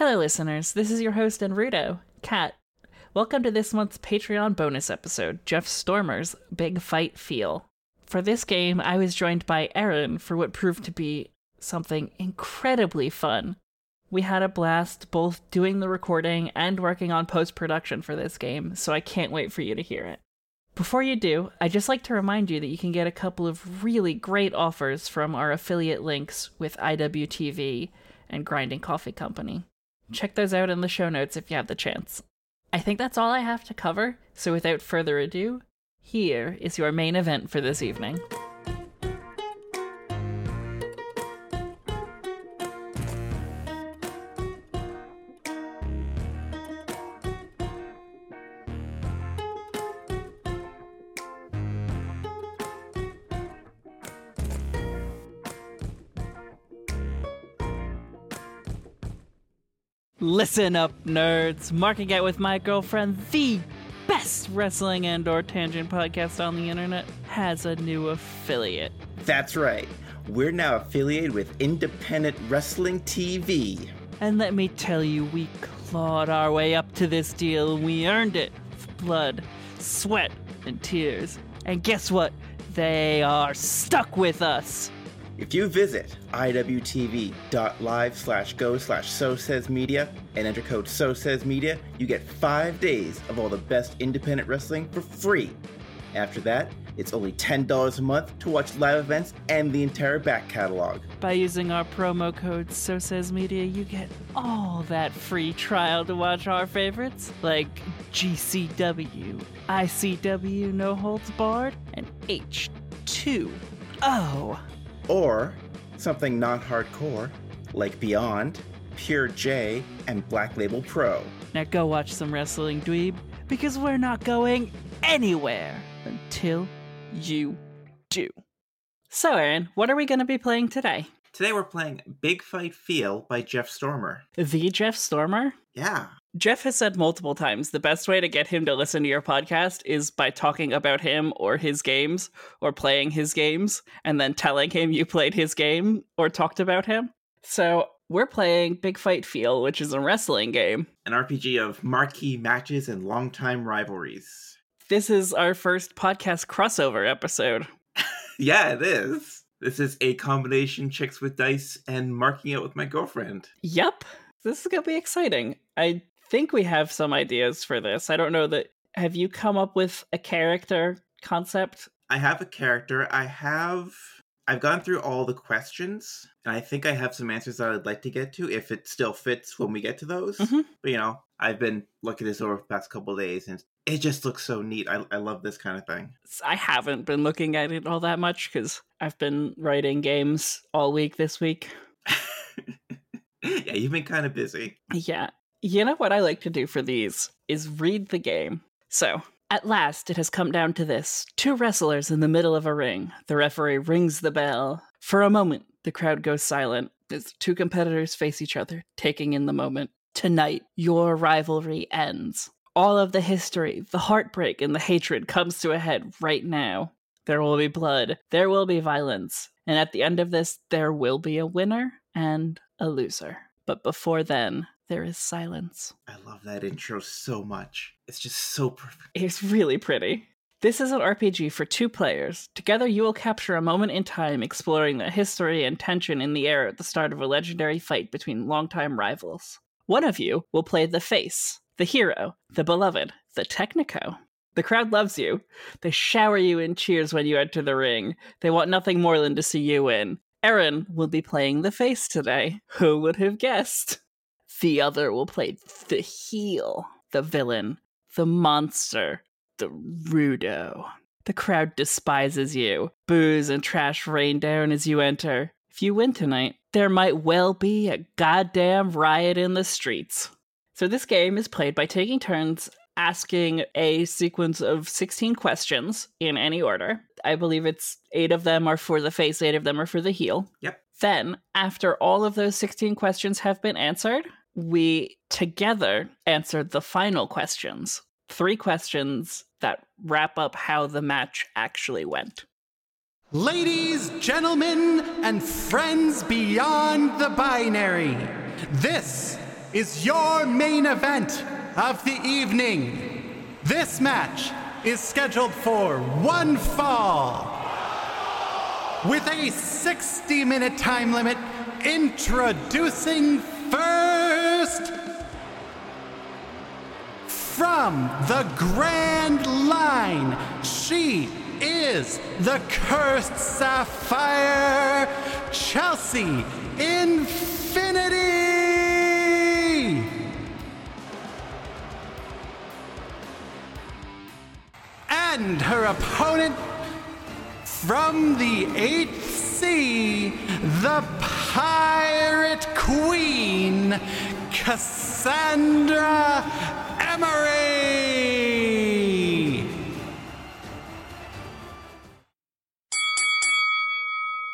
Hello, listeners. This is your host and Rudo, Kat. Welcome to this month's Patreon bonus episode, Jeff Stormer's Big Fight Feel. For this game, I was joined by Erin for what proved to be something incredibly fun. We had a blast both doing the recording and working on post production for this game, so I can't wait for you to hear it. Before you do, I'd just like to remind you that you can get a couple of really great offers from our affiliate links with IWTV and Grinding Coffee Company. Check those out in the show notes if you have the chance. I think that's all I have to cover, so without further ado, here is your main event for this evening. Listen up, nerds. Marking out with my girlfriend, the best wrestling and or tangent podcast on the internet, has a new affiliate. That's right. We're now affiliated with Independent Wrestling TV. And let me tell you, we clawed our way up to this deal. We earned it with blood, sweat, and tears. And guess what? They are stuck with us. If you visit iwtv.live slash go slash so says media and enter code so says media, you get five days of all the best independent wrestling for free. After that, it's only $10 a month to watch live events and the entire back catalog. By using our promo code So Says Media, you get all that free trial to watch our favorites like GCW, ICW No Holds Barred, and H2O. Or something not hardcore like Beyond, Pure J, and Black Label Pro. Now go watch some wrestling, dweeb, because we're not going anywhere until you do. So, Erin, what are we going to be playing today? Today we're playing Big Fight Feel by Jeff Stormer. The Jeff Stormer? Yeah. Jeff has said multiple times the best way to get him to listen to your podcast is by talking about him or his games or playing his games and then telling him you played his game or talked about him. So we're playing Big Fight Feel, which is a wrestling game. An RPG of marquee matches and longtime rivalries. This is our first podcast crossover episode. yeah, it is. This is a combination chicks with dice and marking out with my girlfriend. Yep. This is going to be exciting. I think we have some ideas for this. I don't know that. Have you come up with a character concept? I have a character. I have. I've gone through all the questions, and I think I have some answers that I'd like to get to if it still fits when we get to those. Mhm. But you know, I've been looking this over the past couple days, and it just looks so neat. I, I love this kind of thing. I haven't been looking at it all that much because I've been writing games all week this week. yeah, you've been kind of busy. Yeah. You know what I like to do for these is read the game. So, at last, it has come down to this two wrestlers in the middle of a ring. The referee rings the bell. For a moment, the crowd goes silent as two competitors face each other, taking in the moment. Tonight, your rivalry ends. All of the history, the heartbreak, and the hatred comes to a head right now. There will be blood, there will be violence, and at the end of this, there will be a winner and a loser. But before then, there is silence. I love that intro so much. It's just so perfect. It's really pretty. This is an RPG for two players. Together, you will capture a moment in time exploring the history and tension in the air at the start of a legendary fight between longtime rivals. One of you will play the face, the hero, the beloved, the Técnico. The crowd loves you. They shower you in cheers when you enter the ring. They want nothing more than to see you win. Erin will be playing the face today. Who would have guessed? The other will play the heel, the villain, the monster, the Rudo. The crowd despises you. Boos and trash rain down as you enter. If you win tonight, there might well be a goddamn riot in the streets. So, this game is played by taking turns asking a sequence of 16 questions in any order. I believe it's eight of them are for the face, eight of them are for the heel. Yep. Then, after all of those 16 questions have been answered, we together answered the final questions. Three questions that wrap up how the match actually went. Ladies, gentlemen, and friends beyond the binary, this is your main event of the evening. This match is scheduled for one fall. With a 60 minute time limit, introducing from the Grand Line, she is the Cursed Sapphire, Chelsea Infinity! And her opponent from the 8th Sea, the Pirate Queen, Cassandra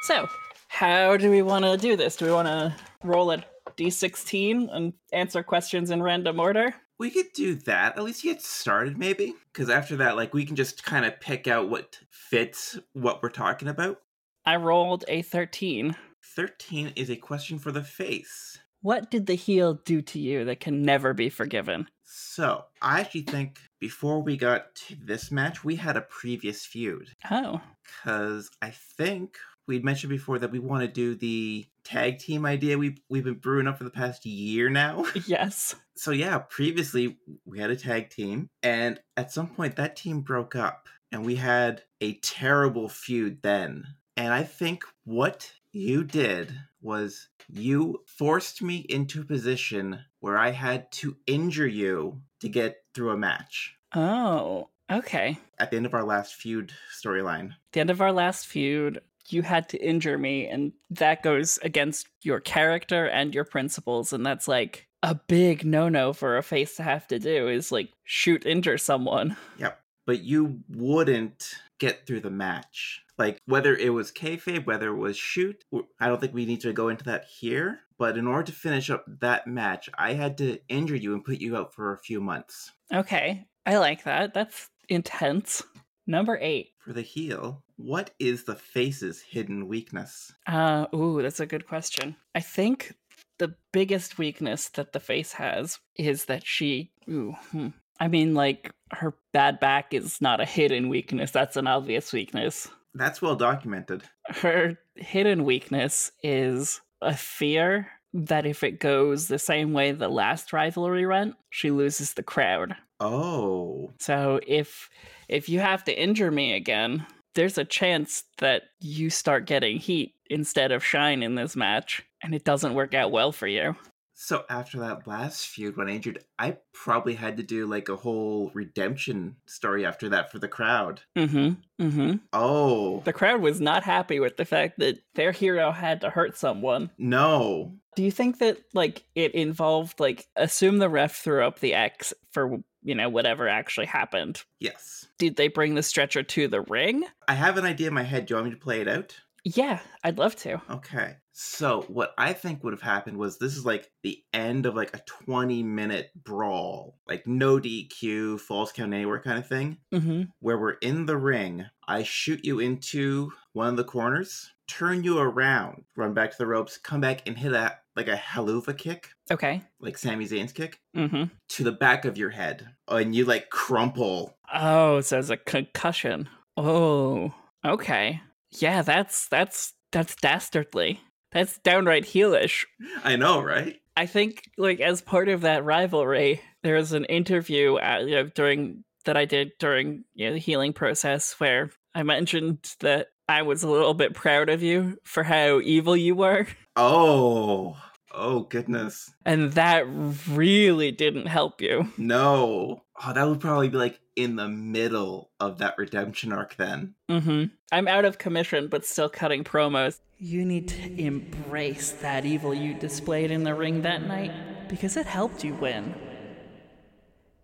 So, how do we want to do this? Do we want to roll a d16 and answer questions in random order? We could do that. At least get started, maybe. Because after that, like, we can just kind of pick out what fits what we're talking about. I rolled a 13. 13 is a question for the face. What did the heel do to you that can never be forgiven? So, I actually think before we got to this match, we had a previous feud. Oh, Because I think we'd mentioned before that we want to do the tag team idea we, we've been brewing up for the past year now. yes. so yeah, previously we had a tag team, and at some point that team broke up, and we had a terrible feud then. And I think what you did was you forced me into a position where I had to injure you to get through a match Oh, okay. at the end of our last feud storyline. the end of our last feud, you had to injure me, and that goes against your character and your principles, and that's like a big no no for a face to have to do is like shoot injure someone. Yep. But you wouldn't get through the match. Like whether it was kayfabe, whether it was shoot, I don't think we need to go into that here. But in order to finish up that match, I had to injure you and put you out for a few months. Okay, I like that. That's intense. Number eight. For the heel, what is the face's hidden weakness? Uh, ooh, that's a good question. I think the biggest weakness that the face has is that she, ooh, hmm. I mean, like, her bad back is not a hidden weakness. That's an obvious weakness. That's well documented. her hidden weakness is a fear that if it goes the same way the last rivalry went, she loses the crowd. Oh, So if if you have to injure me again, there's a chance that you start getting heat instead of shine in this match, and it doesn't work out well for you. So after that last feud when I injured, I probably had to do like a whole redemption story after that for the crowd. Mm-hmm. Mm-hmm. Oh, The crowd was not happy with the fact that their hero had to hurt someone. no. Do you think that like it involved like assume the ref threw up the X for you know whatever actually happened? Yes. Did they bring the stretcher to the ring? I have an idea in my head. Do you want me to play it out? Yeah, I'd love to. Okay. So, what I think would have happened was this is like the end of like a 20 minute brawl, like no DQ, falls count anywhere kind of thing, Mm-hmm. where we're in the ring. I shoot you into one of the corners, turn you around, run back to the ropes, come back and hit a like a Helluva kick, Okay. like Sami Zayn's kick, Mm-hmm. to the back of your head. And you like crumple. Oh, so it's a concussion. Oh, okay. Yeah, that's that's that's dastardly. That's downright heelish. I know, right? I think, like, as part of that rivalry, there was an interview at, you know, during that I did during you know, the healing process where I mentioned that I was a little bit proud of you for how evil you were, Oh, oh goodness. and that really didn't help you. No. Oh, that would probably be like in the middle of that redemption arc then. Mm-hmm. I'm out of commission, but still cutting promos. You need to embrace that evil you displayed in the ring that night because it helped you win.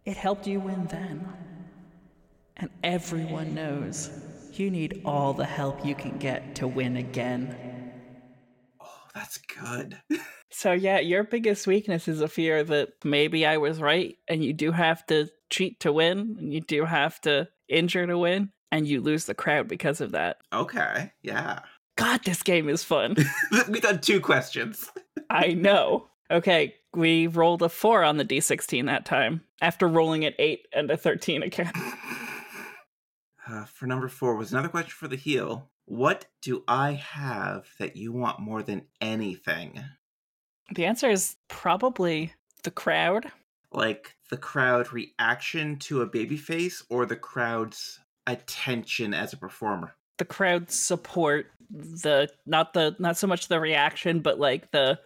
It helped you win then. And everyone knows you need all the help you can get to win again. Oh, that's good. So, yeah, your biggest weakness is a fear that maybe I was right and you do have to cheat to win and you do have to injure to win and you lose the crowd because of that. okay, yeah. God, this game is fun. we got two questions. I know. Okay, we rolled a four on the d16 that time after rolling an eight and a 13 again. Uh, for number four was another question for the heel. What do I have that you want more than anything? The answer is probably the crowd. Like the crowd reaction to a babyface or the crowd's attention as a performer? The crowd support the not the not so much the reaction, but like the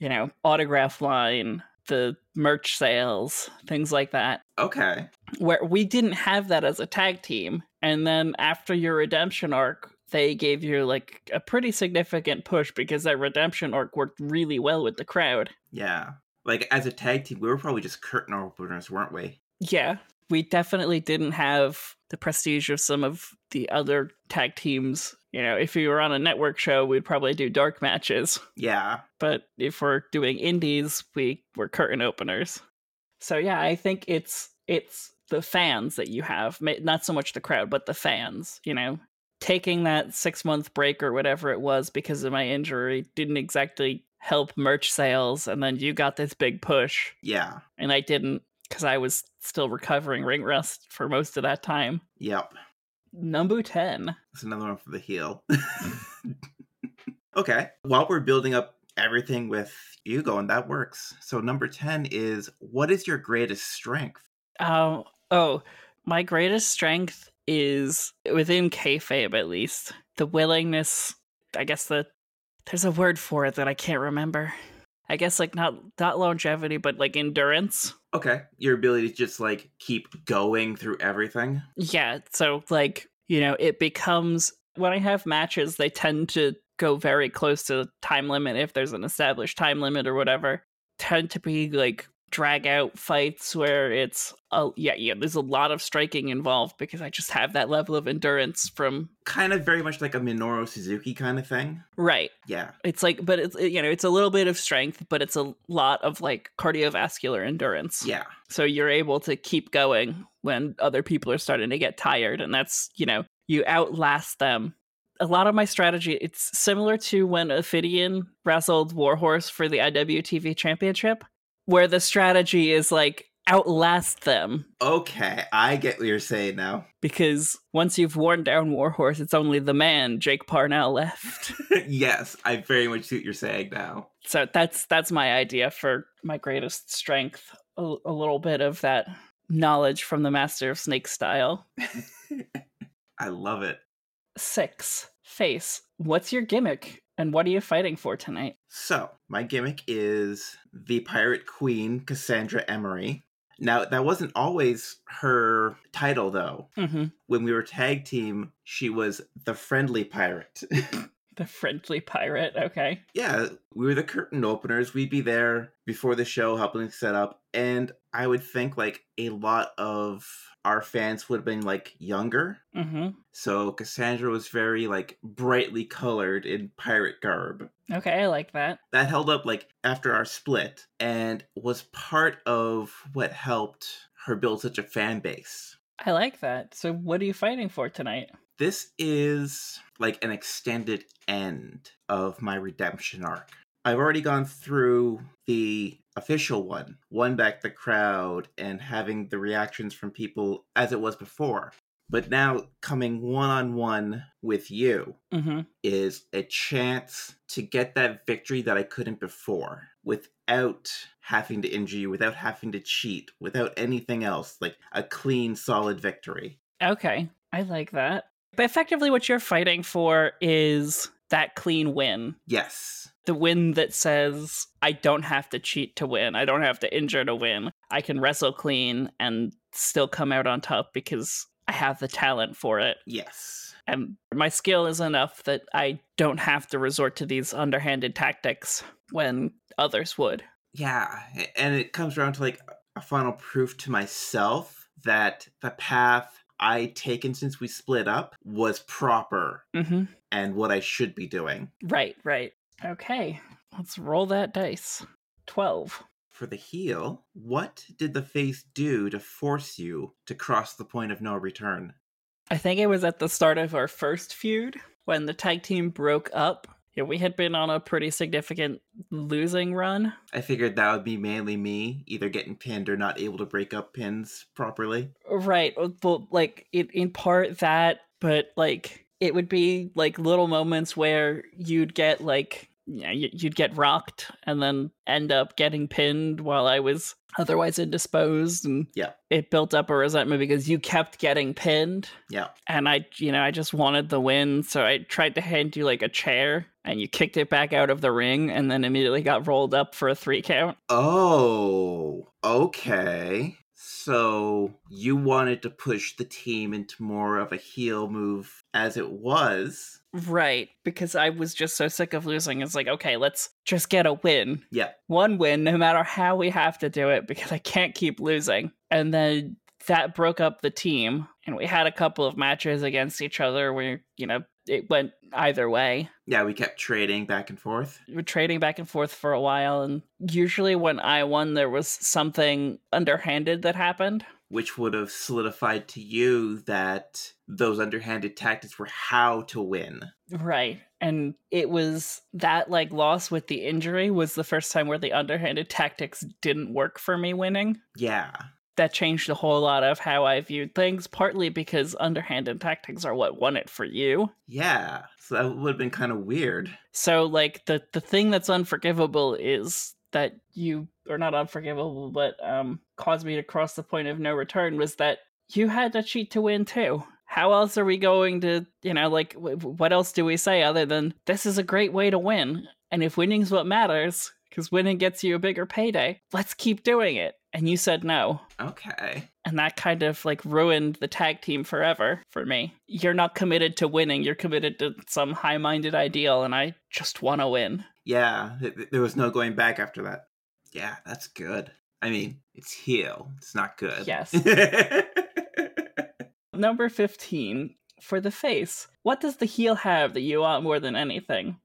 you know autograph line, the merch sales, things like that. Okay. Where we didn't have that as a tag team, and then after your redemption arc, they gave you like a pretty significant push because that redemption arc worked really well with the crowd. Yeah. Like as a tag team, we were probably just curtain openers, weren't we? Yeah, we definitely didn't have the prestige of some of the other tag teams. You know, if we were on a network show, we'd probably do dark matches. Yeah. But if we're doing indies, we were curtain openers. So yeah, I think it's it's the fans that you have, not so much the crowd, but the fans. You know, taking that six month break or whatever it was because of my injury didn't exactly help merch sales, and then you got this big push. Yeah. And I didn't because I was still recovering ring rust for most of that time. Yep. Number 10. That's another one for the heel. okay. While we're building up everything with you going, that works. So, number 10 is what is your greatest strength? Um, oh, my greatest strength is within kayfabe, at least. The willingness, I guess the there's a word for it that I can't remember. I guess like not not longevity, but like endurance. Okay. Your ability to just like keep going through everything. Yeah. So like, you know, it becomes when I have matches, they tend to go very close to time limit if there's an established time limit or whatever. Tend to be like drag out fights where it's oh yeah yeah there's a lot of striking involved because i just have that level of endurance from kind of very much like a minoru suzuki kind of thing. Right. Yeah. It's like but it's you know it's a little bit of strength but it's a lot of like cardiovascular endurance. Yeah. So you're able to keep going when other people are starting to get tired and that's you know you outlast them. A lot of my strategy it's similar to when ophidian wrestled warhorse for the iwtv championship where the strategy is like outlast them. Okay, I get what you're saying now. Because once you've worn down Warhorse, it's only the man, Jake Parnell, left. yes, I very much see what you're saying now. So that's that's my idea for my greatest strength. A, a little bit of that knowledge from the Master of Snake style. I love it. Six. Face. What's your gimmick? And what are you fighting for tonight? So, my gimmick is the Pirate Queen, Cassandra Emery. Now, that wasn't always her title, though. Mm-hmm. When we were tag team, she was the friendly pirate. the friendly pirate, okay. Yeah, we were the curtain openers. We'd be there before the show helping set up. And I would think like a lot of our fans would have been like younger. Mm-hmm. So Cassandra was very like brightly colored in pirate garb. Okay, I like that. That held up like after our split and was part of what helped her build such a fan base. I like that. So what are you fighting for tonight? This is like an extended end of my redemption arc. I've already gone through the official one, won back the crowd, and having the reactions from people as it was before. But now coming one on one with you mm-hmm. is a chance to get that victory that I couldn't before without having to injure you, without having to cheat, without anything else. Like a clean, solid victory. Okay, I like that. But effectively, what you're fighting for is that clean win. Yes the win that says I don't have to cheat to win. I don't have to injure to win. I can wrestle clean and still come out on top because I have the talent for it. Yes. And my skill is enough that I don't have to resort to these underhanded tactics when others would. Yeah. And it comes around to like a final proof to myself that the path I taken since we split up was proper mm-hmm. And what I should be doing. Right, right. Okay, let's roll that dice. 12. For the heel, what did the face do to force you to cross the point of no return? I think it was at the start of our first feud when the tag team broke up. Yeah, we had been on a pretty significant losing run. I figured that would be mainly me, either getting pinned or not able to break up pins properly. Right. Well, like it in part that, but like it would be like little moments where you'd get like yeah, you'd get rocked and then end up getting pinned while I was otherwise indisposed and Yeah. it built up a resentment because you kept getting pinned Yeah. and I you know I just wanted the win so I tried to hand you like a chair and you kicked it back out of the ring and then immediately got rolled up for a 3 count Oh, okay. So you wanted to push the team into more of a heel move as it was. right because I was just so sick of losing it's like okay let's just get a win Yeah. one win no matter how we have to do it because I can't keep losing. And then that broke up the team and we had a couple of matches against each other where, you know, it went either way. Yeah, we kept trading back and forth. We were trading back and forth for a while and usually when I won there was something underhanded that happened. which would have solidified to you that those underhanded tactics were how to win. Right. And it was that like loss with the injury was the first time where the underhanded tactics didn't work for me winning. Yeah. That changed a whole lot of how I viewed things, partly because underhanded tactics are what won it for you. Yeah. So that would have been kind of weird. So like the the thing that's unforgivable is that you or not unforgivable, but um caused me to cross the point of no return was that you had to cheat to win too. How else are we going to, you know, like w- what else do we say other than this is a great way to win? And if winning's what matters, because winning gets you a bigger payday, let's keep doing it. And you said no. Okay. and that kind of like ruined the tag team forever for me. You're not committed to winning, you're committed to some high minded ideal, and I just want to win. Yeah. th- th- There was no going back after that. Yeah, that's good. I mean, it's heel. It's not good. Yes. Number 15, for the face. What does the heel have that you want more than anything?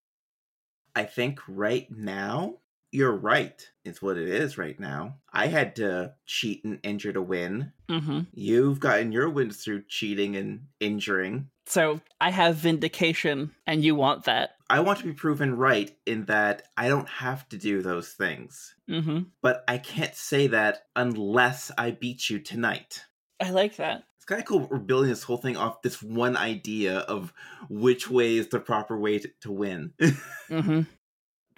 I think right now, you're right. It's what it is right now. I had to cheat and injure to win. hmm You've gotten your wins through cheating and injuring. So I have vindication, and you want that. I want to be proven right in that I don't have to do those things. hmm But I can't say that unless I beat you tonight. I like that. It's kind of cool we're building this whole thing off this one idea of which way is the proper way to, to win. hmm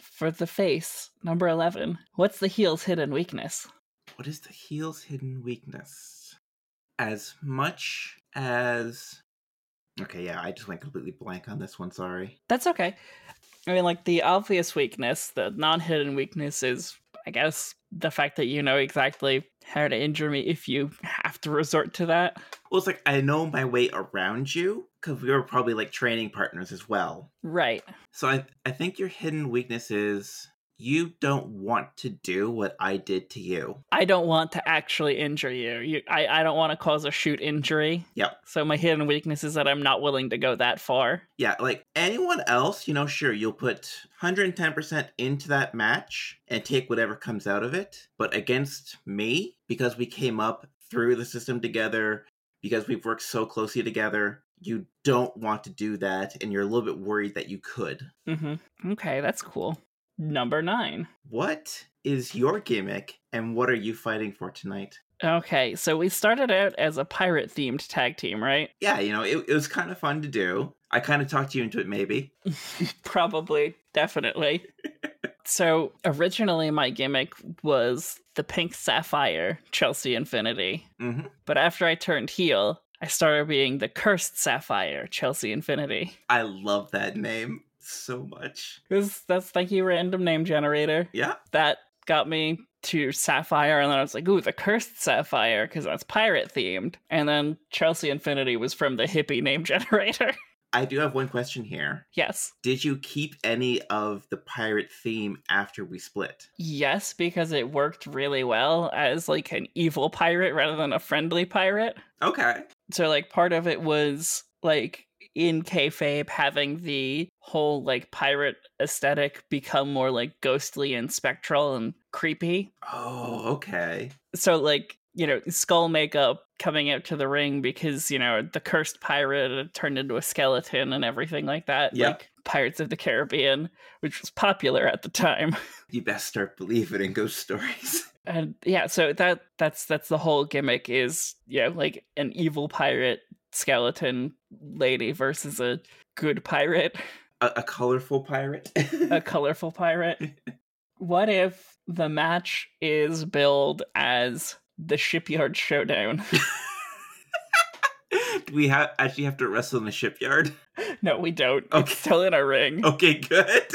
For the face, number 11. What's the heel's hidden weakness? what is the heel's hidden weakness? As much as. Okay, yeah, I just went completely blank on this one, sorry. That's okay. I mean, like, the obvious weakness, the non hidden weakness is, I guess, the fact that you know exactly how to injure me if you have to resort to that. Well, it's like I know my way around you because we were probably like training partners as well. Right. So I, I think your hidden weakness is you don't want to do what I did to you. I don't want to actually injure you. you I, I don't want to cause a shoot injury. Yep. So my hidden weakness is that I'm not willing to go that far. Yeah, like anyone else, you know, sure, you'll put 110% into that match and take whatever comes out of it. But against me, because we came up through the system together, because we've worked so closely together, you don't want to do that. And you're a little bit worried that you could. Mm-hmm. Okay, that's cool. Number nine. What is your gimmick and what are you fighting for tonight? Okay, so we started out as a pirate themed tag team, right? Yeah, you know, it, it was kind of fun to do. I kind of talked you into it, maybe. Probably, definitely. so originally, my gimmick was the pink sapphire Chelsea Infinity, hmm but after I turned heel, I started being the cursed sapphire Chelsea Infinity. I love that name so much. Because that's like you, random name generator. Yeah. That got me to sapphire, and then I was like, "Ooh, the cursed sapphire," because that's pirate themed. And then Chelsea Infinity was from the hippie name generator. I do have one question here. yes. Did you keep any of the pirate theme after we split? Yes, because it worked really well as like an evil pirate rather than a friendly pirate. Okay. So like part of it was like in kayfabe having the whole like pirate aesthetic become more like ghostly and spectral and creepy. Oh, okay. So like you know skull makeup coming out to the ring because you know the cursed pirate turned into a skeleton and everything like that. Yep. Like Pirates of the Caribbean, which was popular at the time. You best start believing in ghost stories. And yeah, so that that's that's the whole gimmick is yeah, like an evil pirate skeleton lady versus a good pirate, A, a colorful pirate. a colorful pirate. What if the match is billed as the shipyard showdown? Do we have actually have to wrestle in the shipyard? no, we don't. Okay. It's still in a ring. Okay, good.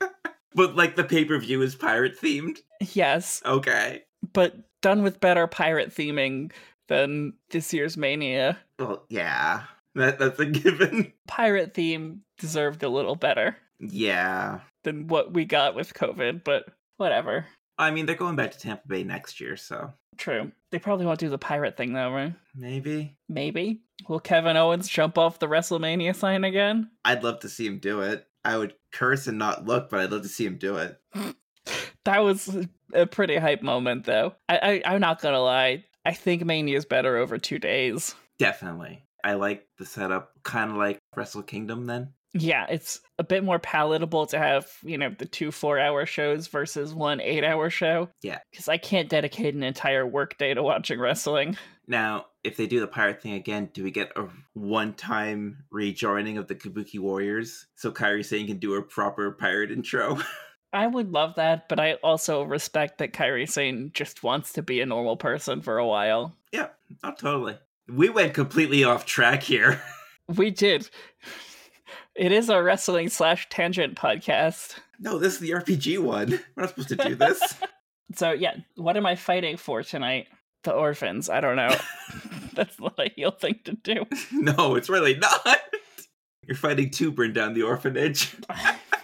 but like the pay per view is pirate themed. Yes, Okay. but done with better pirate theming than this year's Mania. Well, yeah, that that's a given. Pirate theme deserved a little better Yeah. than what we got with COVID, but whatever. I mean, they're going back to Tampa Bay next year, so True. They probably won't do the pirate thing though, right? maybe. Maybe. Will Kevin Owens jump off the WrestleMania sign again? I'd love to see him do it. I would curse and not look, but I'd love to see him do it. That was a pretty hype moment though. I, I I'm not gonna lie. I think Mania is better over two days. Definitely. I like the setup, kind of like Wrestle Kingdom. Then Yeah, it's a bit more palatable to have, you know, the two four hour shows versus one eight hour show. Yeah. Because I can't dedicate an entire workday to watching wrestling. now, if they do the pirate thing again, do we get a one-time rejoining of the Kabuki Warriors so Kairi Sane can do a proper pirate intro? I would love that, but I also respect that Kairi Sane just wants to be a normal person for a while. yeah, oh, totally. We went completely off track here. We did. It is a wrestling slash tangent podcast. no, this is the RPG one. We're not supposed to do this. So yeah, what am I fighting for tonight? The orphans. I don't know. That's not a heel thing to do. no, it's really not. You're fighting to burn down the orphanage.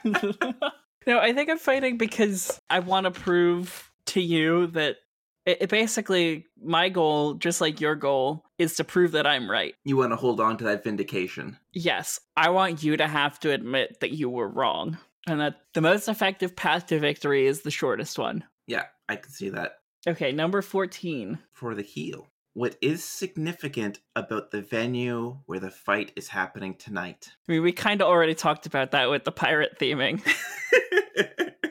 no, I think I'm fighting because I want to prove to you that it, it basically my goal, just like your goal, is to prove that I'm right. You want to hold on to that vindication. Yes, I want you to have to admit that you were wrong. And that the most effective path to victory is the shortest one. Yeah, I can see that. Okay, number 14. For the heel. What is significant about the venue where the fight is happening tonight? I mean, we kind of already talked about that with the pirate theming.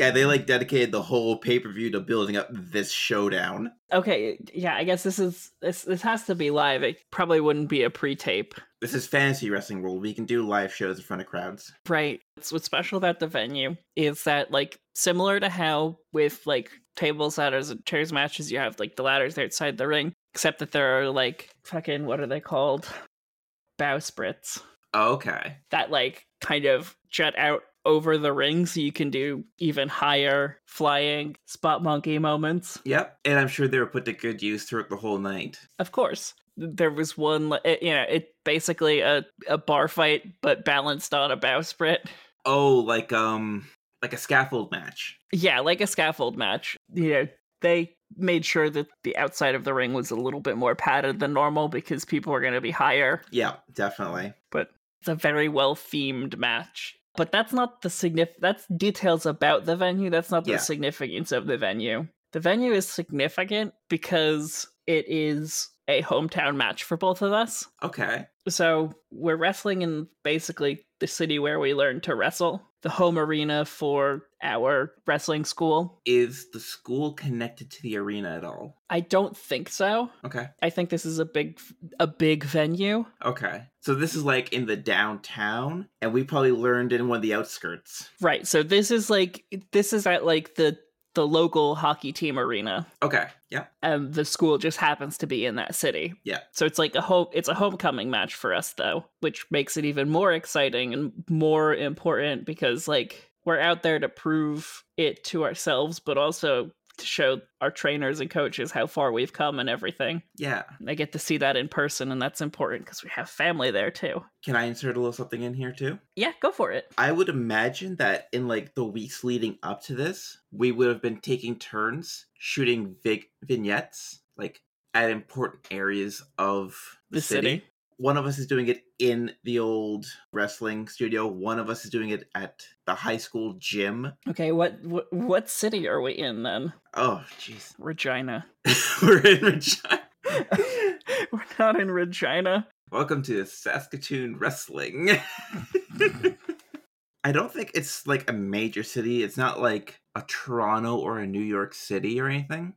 yeah, they like dedicated the whole pay per view to building up this showdown. Okay, yeah, I guess this is this this has to be live. It probably wouldn't be a pre-tape. This is fantasy wrestling world. We can do live shows in front of crowds. Right. It's what's special about the venue is that like similar to how with like tables, ladders, and chairs matches, you have like the ladders outside the ring, except that there are like fucking what are they called? Bowsprits Okay. that like kind of jut out over the ring so you can do even higher flying spot monkey moments. Yep. And I'm sure they were put to good use throughout the whole night. Of course. There was one, it, you know, it basically a, a bar fight, but balanced on a bowsprit. Oh, like um like a scaffold match. Yeah, like a scaffold match. You know, they made sure that the outside of the ring was a little bit more padded than normal because people were going to be higher, Yeah, definitely. but it's a very well themed match. But that's not the signif- that's details about the venue. That's not the Yeah. significance of the venue. The venue is significant because it is a hometown match for both of us. Okay. So we're wrestling in basically the city where we learned to wrestle, the home arena for our wrestling school. Is the school connected to the arena at all? I don't think so. Okay. I think this is a big a big venue. Okay. So this is like in the downtown, and we probably learned in one of the outskirts. Right. So this is like this is at like the the local hockey team arena. Okay. Yeah. And the school just happens to be in that city. Yeah. So it's like a home it's a homecoming match for us though, which makes it even more exciting and more important because like we're out there to prove it to ourselves, but also to show our trainers and coaches how far we've come and everything. Yeah. They get to see that in person and that's important because we have family there too. Can I insert a little something in here too? Yeah, go for it. I would imagine that in like the weeks leading up to this, we would have been taking turns shooting vig- vignettes like at important areas of the, The city. city. One of us is doing it in the old wrestling studio. One of us is doing it at the high school gym. Okay, what what, what city are we in then? Oh, jeez. Regina. We're in Regina. We're not in Regina. Welcome to Saskatoon Wrestling. I don't think it's like a major city. It's not like a Toronto or a New York City or anything.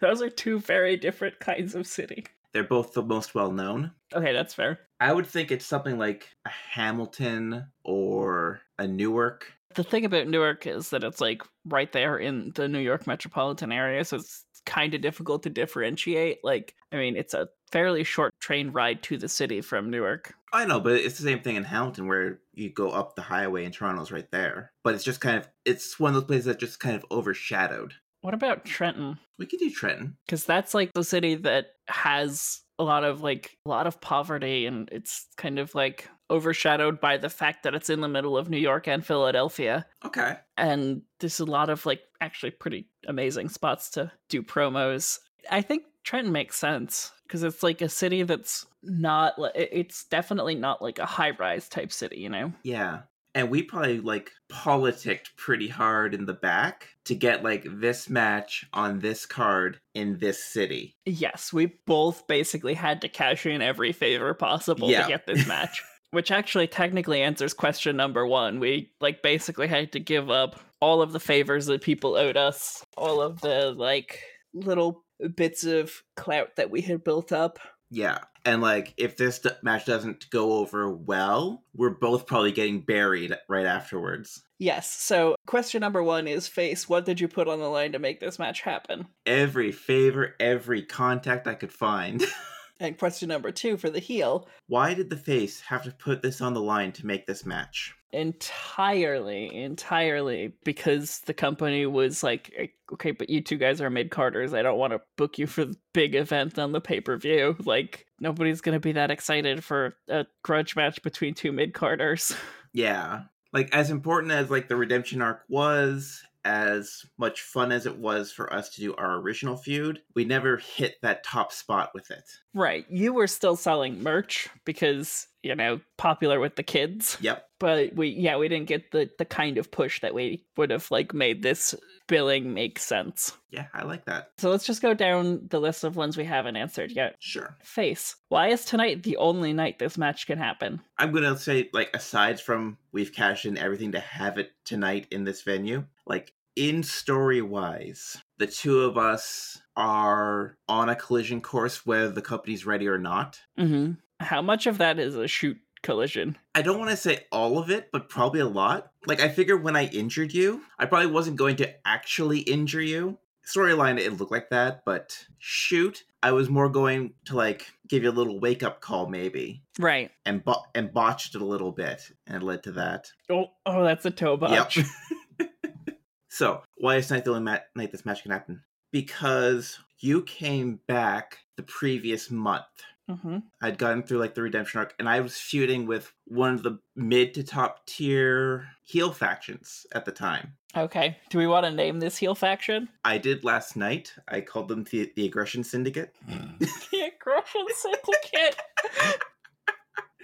Those are two very different kinds of city. They're both the most well known. Okay, that's fair. I would think it's something like a Hamilton or a Newark. The thing about Newark is that it's like right there in the New York metropolitan area, so it's kind of difficult to differentiate. Like, I mean, it's a fairly short train ride to the city from Newark. I know, but it's the same thing in Hamilton where you go up the highway and Toronto's right there. But it's just kind of it's one of those places that just kind of overshadowed. What about Trenton? We could do Trenton. Because that's like the city that has a lot of like a lot of poverty and it's kind of like overshadowed by the fact that it's in the middle of New York and Philadelphia. Okay. And there's a lot of like actually pretty amazing spots to do promos. I think Trenton makes sense because it's like a city that's not it's definitely not like a high rise type city, you know. Yeah. And we probably like politicked pretty hard in the back to get like this match on this card in this city. Yes, we both basically had to cash in every favor possible Yeah. to get this match. Which actually technically answers question number one. We like basically had to give up all of the favors that people owed us, all of the like little bits of clout that we had built up. Yeah. And like if this d- match doesn't go over well, we're both probably getting buried right afterwards. Yes, so question number one is Face, what did you put on the line to make this match happen? Every favor, every contact I could find. And question number two for the heel, Why did the face have to put this on the line to make this match? Entirely, entirely because the company was like, "Eh, okay, but you two guys are mid carders. I don't want to book you for the big event on the pay per view. Like, nobody's going to be that excited for a grudge match between two mid carders. Yeah. Like as important as like the redemption arc was, as much fun as it was for us to do our original feud, we never hit that top spot with it. right. You were still selling merch because, you know, popular with the kids. Yep. But we, yeah, we didn't get the, the kind of push that we would have like made this billing make sense. Yeah, I like that. So let's just go down the list of ones we haven't answered yet. Sure. Face. Why is tonight the only night this match can happen? I'm gonna say, like, aside from we've cashed in everything to have it tonight in this venue, like in story wise, the two of us are on a collision course whether the company's ready or not. Mm-hmm. How much of that is a shoot collision? I don't want to say all of it, but probably a lot. Like, I figured when I injured you, I probably wasn't going to actually injure you. Storyline, it looked like that, but shoot, I was more going to like give you a little wake up call, maybe, Right. and bo- and botched it a little bit, and it led to that. Oh, oh, that's a toe botch. Yep. so, why is tonight the only ma- night this match can happen? Because you came back the previous month. Hmm I'd gotten through like the redemption arc, and I was feuding with one of the mid to top tier heel factions at the time. Okay. Do we want to name this heel faction? I did last night. I called them the, the Aggression Syndicate. the Aggression Syndicate.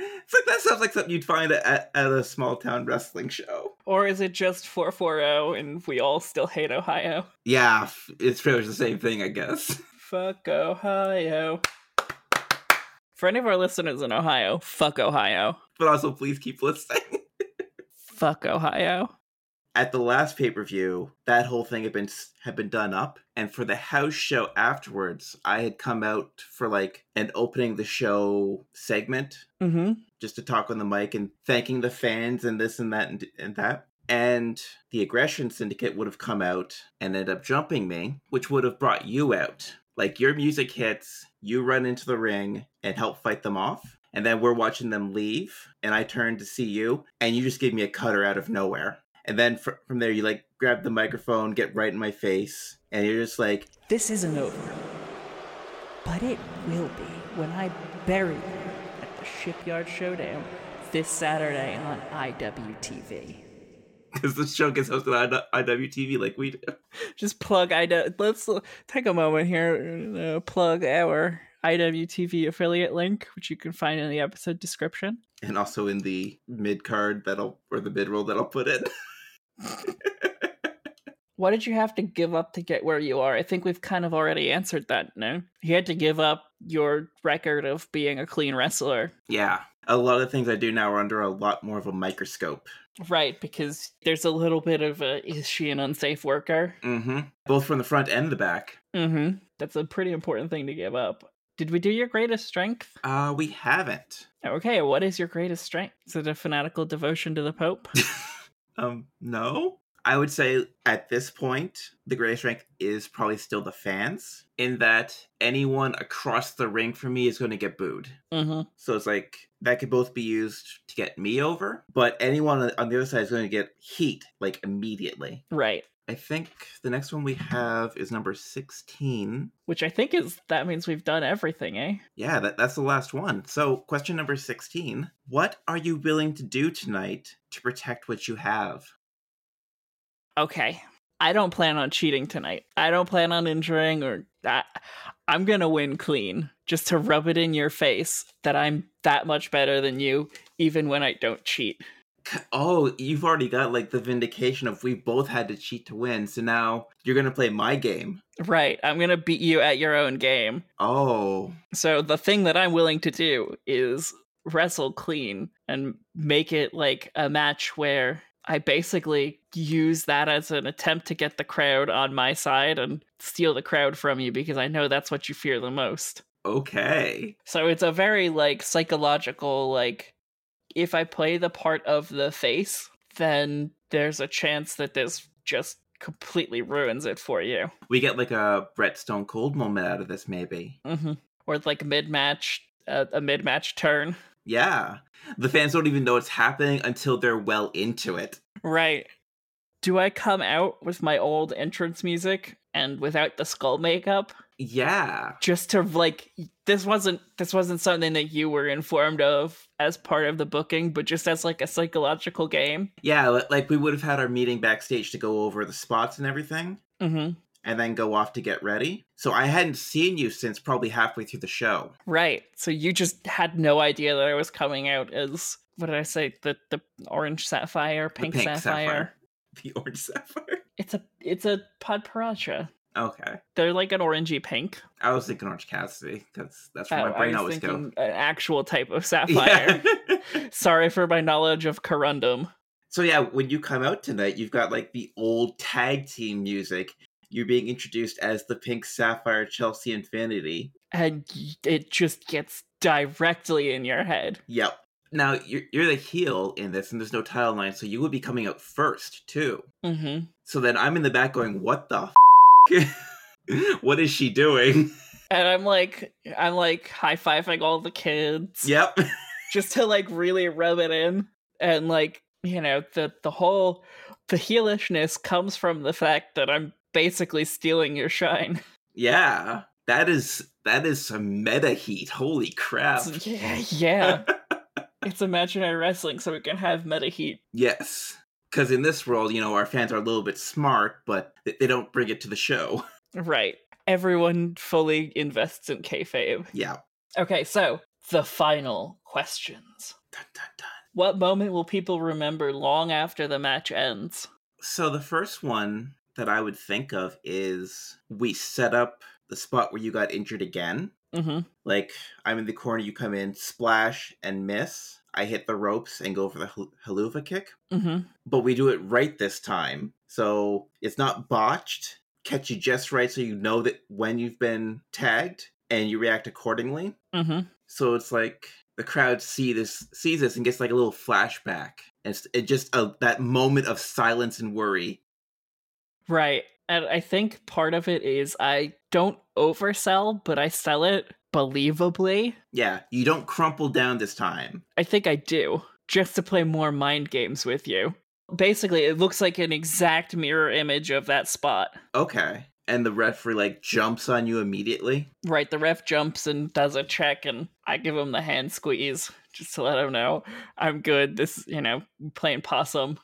It's like that sounds like something you'd find at, at a small town wrestling show. or is it just 440 and we all still hate Ohio? Yeah, it's pretty much the same thing, I guess. Fuck Ohio. For any of our listeners in Ohio, fuck Ohio. But also, please keep listening. Fuck Ohio. at the last pay per view, that whole thing had been had been done up, and for the house show afterwards, I had come out for like an opening the show segment Mm-hmm. just to talk on the mic and thanking the fans and this and that and, and that. And the aggression syndicate would have come out and ended up jumping me, which would have brought you out. Like your music hits, you run into the ring and help fight them off. And then we're watching them leave, and I turn to see you, and you just give me a cutter out of nowhere. And then fr- from there, you like grab the microphone, get right in my face, and you're just like, This isn't over. But it will be when I bury you at the Shipyard Showdown this Saturday on IWTV. Because the show gets hosted on IWTV like we do. Just plug IW. Let's take a moment here. Uh, plug our IWTV affiliate link, which you can find in the episode description. and also in the mid card that'll or the mid roll that I'll put in. What did you have to give up to get where you are? I think we've kind of already answered that, no? You had to give up your record of being a clean wrestler. Yeah. A lot of things I do now are under a lot more of a microscope. Right, because there's a little bit of a is she an unsafe worker? Mm-hmm. Both from the front and the back. Mm-hmm. That's a pretty important thing to give up. Did we do your greatest strength? Uh, we haven't. Okay, what is your greatest strength? Is it a fanatical devotion to the Pope? Um, no. I would say at this point, the greatest strength is probably still the fans, in that anyone across the ring for me is going to get booed. mm-hmm. So it's like that could both be used to get me over, but anyone on the other side is going to get heat like immediately. Right. I think the next one we have is number 16. Which I think is that means we've done everything, eh? Yeah, that, that's the last one. So, question number 16 What are you willing to do tonight to protect what you have? Okay. I don't plan on cheating tonight. I don't plan on injuring or I, I'm gonna win clean just to rub it in your face that I'm that much better than you, even when I don't cheat. Oh, you've already got like the vindication of we both had to cheat to win. So now you're going to play my game. Right. I'm gonna beat you at your own game. Oh, So the thing that I'm willing to do is wrestle clean and make it like a match where I basically use that as an attempt to get the crowd on my side and steal the crowd from you because I know that's what you fear the most. okay. So it's a very like psychological like if I play the part of the face, then there's a chance that this just completely ruins it for you. We get like a Bret Stone Cold moment out of this, maybe. hmm Or like mid match, uh, a mid match turn. Yeah. The fans don't even know it's happening until they're well into it. Right. Do I come out with my old entrance music and without the skull makeup Yeah. just to like this wasn't this wasn't something that you were informed of as part of the booking but just as like a psychological game? Yeah, like we would have had our meeting backstage to go over the spots and everything Mhm. And then go off to get ready. So I hadn't seen you since probably halfway through the show. Right. So you just had no idea that I was coming out as what did I say? The the orange sapphire, The pink, sapphire. The orange sapphire. It's a it's a padparadscha. Okay. They're like an orangey pink. I was thinking Orange Cassidy because that's where Oh, my brain I was always thinking go. an actual type of sapphire. Yeah. Sorry for my knowledge of corundum. so yeah, when you come out tonight, you've got like the old tag team music. You're being introduced as the Pink Sapphire Chelsea Infinity. And it just gets directly in your head. Yep. Now you're you're the heel in this, and there's no title line, so you would be coming out first too. Mm-hmm. So then I'm in the back going, "What the? F- what is she doing?" And I'm like, I'm like high fiving all the kids. Yep. just to like really rub it in and like you know the the whole the heelishness comes from the fact that i'm basically stealing your shine Yeah. That is that is some meta heat. Holy crap. It's- yeah yeah it's imaginary wrestling so we can have meta heat yes. Because in this world, you know, our fans are a little bit smart, but they don't bring it to the show. right everyone fully invests in kayfabe Yeah. okay so the final questions Dun, dun, dun. what moment will people remember long after the match ends So the first one that I would think of is we set up the spot where you got injured again. mm-hmm Like I'm in the corner, you come in, splash and miss. I hit the ropes and go for the hal- Helluva kick. mm-hmm but we do it right this time. So it's not botched. Catch you just right so you know that when you've been tagged and you react accordingly. mm-hmm So it's like the crowd see this sees this and gets like a little flashback. And it's it just a, that moment of silence and worry. Right. And I think part of it is I don't oversell, but I sell it believably. Yeah, you don't crumple down this time. I think I do, just to play more mind games with you. Basically, it looks like an exact mirror image of that spot. Okay. And the referee like jumps on you immediately. Right, the ref jumps and does a check, and I give him the hand squeeze just to let him know I'm good. This, you know, playing possum.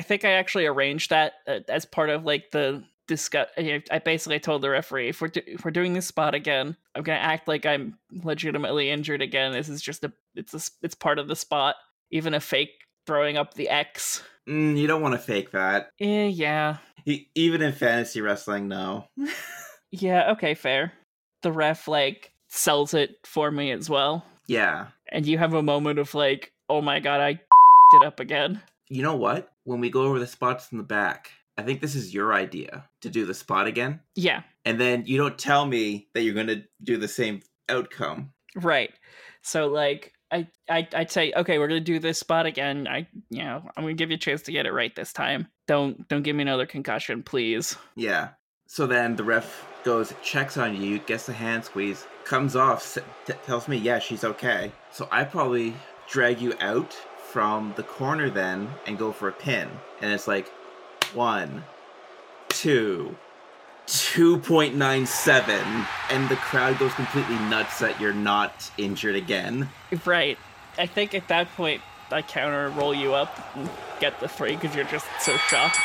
I think I actually arranged that uh, as part of like the discuss. I basically told the referee if we're do- if we're doing this spot again, I'm gonna act like I'm legitimately injured again. This is just a it's a it's part of the spot. Even a fake throwing up the X. Mm, you don't want to fake that. Eh, yeah. E- Even in fantasy wrestling, no. Yeah, okay, fair. The ref like sells it for me as well. Yeah. And you have a moment of like, oh my god, I it up again. You know what? When we go over the spots in the back, I think this is your idea to do the spot again. Yeah, And then you don't tell me that you're going to do the same outcome. right. So like I, I I'd say, okay, we're gonna do this spot again. I you know, I'm gonna give you a chance to get it right this time. Don't don't give me another concussion, please. Yeah. So then the ref goes, checks on you, gets the hand squeeze, comes off, t- tells me, yeah, she's okay. So I probably drag you out from the corner then and go for a pin. And it's like one, two, 2.97. And the crowd goes completely nuts that you're not injured again. Right. I think at that point I counter roll you up and get the three because you're just so shocked.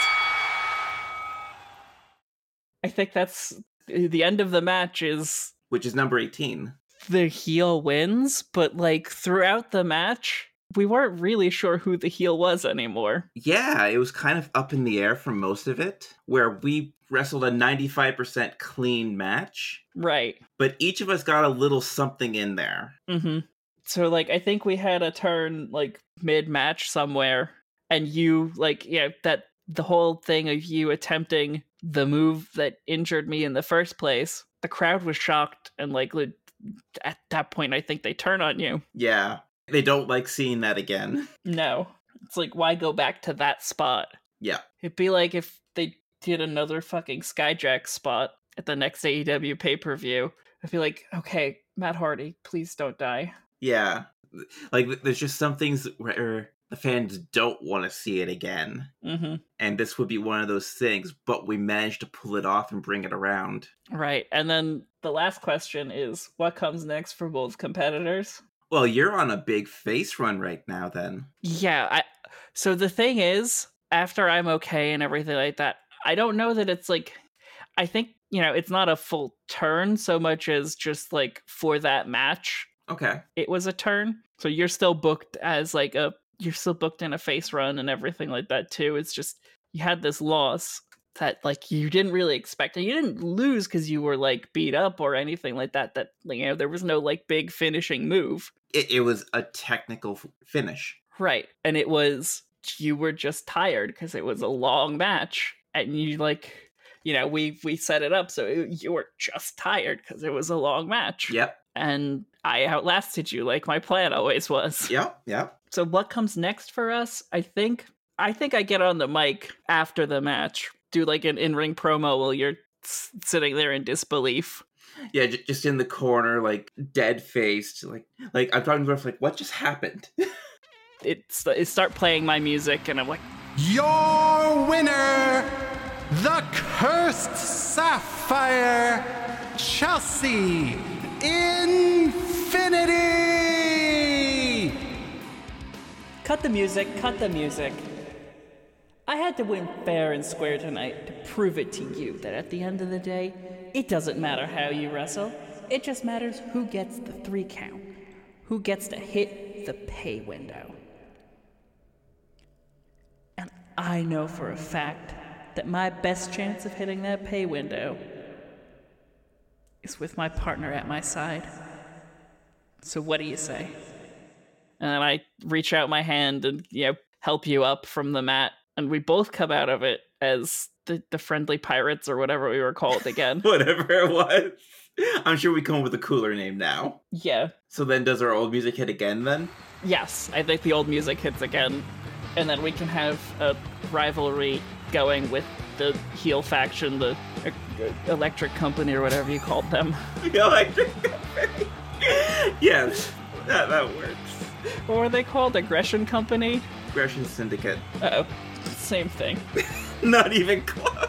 I think that's the end of the match is Which is number 18. the heel wins, but like throughout the match, we weren't really sure who the heel was anymore. Yeah, it was kind of up in the air for most of it, where we wrestled a 95% clean match. Right. but each of us got a little something in there. Mm-hmm. So like I think we had a turn like mid match somewhere, and you like yeah that the whole thing of you attempting the move that injured me in the first place. The crowd was shocked and like at that point I think they turn on you. Yeah, they don't like seeing that again. No, it's like why go back to that spot? Yeah, It'd be like if they did another fucking Skyjack spot at the next AEW pay per view. I'd be like, okay, Matt Hardy, please don't die. yeah. Like there's just some things where the fans don't want to see it again, Mm-hmm. and this would be one of those things. But we managed to pull it off and bring it around. Right. And then the last question is what comes next for both competitors? Well, you're on a big face run right now. Then Yeah, I so the thing is, after I'm okay and everything like that, I don't know that it's like I think, you know, it's not a full turn so much as just like for that match, okay, it was a turn. So you're still booked as like a you're still booked in a face run and everything like that too. It's just you had this loss that like you didn't really expect and you didn't lose because you were like beat up or anything like that that you know there was no like big finishing move it, it was a technical finish. right and it was you were just tired because it was a long match and you like you know we we set it up so it, you were just tired because it was a long match Yep, and i outlasted you like my plan always was yep, yep. So what comes next for us? I think I think I get on the mic after the match, do like an in-ring promo while you're s- sitting there in disbelief. Yeah, j- just in the corner, like dead faced, like like I'm talking to Griff, like what just happened? It's it start playing my music and I'm like, Your winner, the cursed sapphire, Chelsea Infinity. "Cut the music, cut the music." I had to win fair and square tonight to prove it to you that at the end of the day, it doesn't matter how you wrestle. It just matters who gets the 3 count. Who gets to hit the pay window. And I know for a fact that my best chance of hitting that pay window is with my partner at my side. So what do you say? And I reach out my hand and you know help you up from the mat, and we both come out of it as the, the friendly pirates or whatever we were called again. Whatever it was. I'm sure we come up with a cooler name now. yeah. So then does our old music hit again then? Yes, I think the old music hits again, and then we can have a rivalry going with the heel faction, the uh, electric company or whatever you called them. Electric Company. yes, that, that works. What were they called? Aggression Company? Aggression Syndicate. Oh, same thing. Not even close.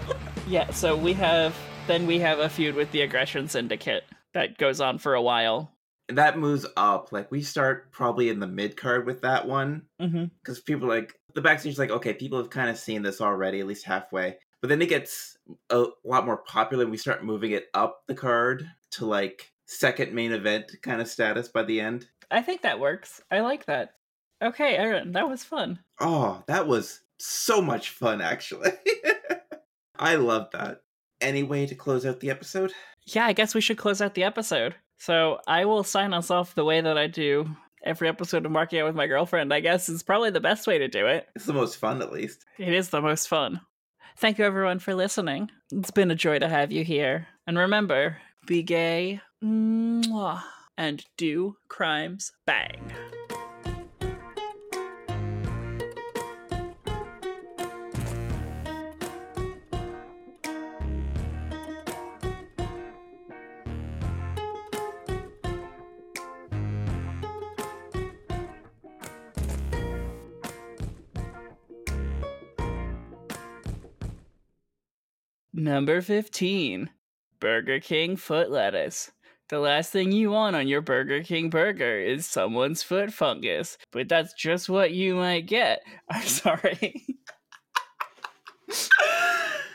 Yeah, so we have then we have a feud with the Aggression Syndicate that goes on for a while. That moves up. Like we start probably in the mid card with that one. Mm-hmm. because people like the backstage is like okay people have kind of seen this already at least halfway but then it gets a lot more popular and we start moving it up the card to like second main event kind of status by the end I think that works. I like that. Okay, Erin, that was fun. oh that was so much fun actually I love that. Any way to close out the episode? Yeah, I guess we should close out the episode. So I will sign us off the way that I do every episode of Marking Out with My Girlfriend, I guess is probably the best way to do it. It's the most fun, at least. It is the most fun. Thank you, everyone, for listening. It's been a joy to have you here. And remember, be gay mwah, and do crimes bang. Number 15 Burger King foot lettuce. The last thing you want on your Burger King burger is someone's foot fungus, but that's just what you might get. I'm sorry.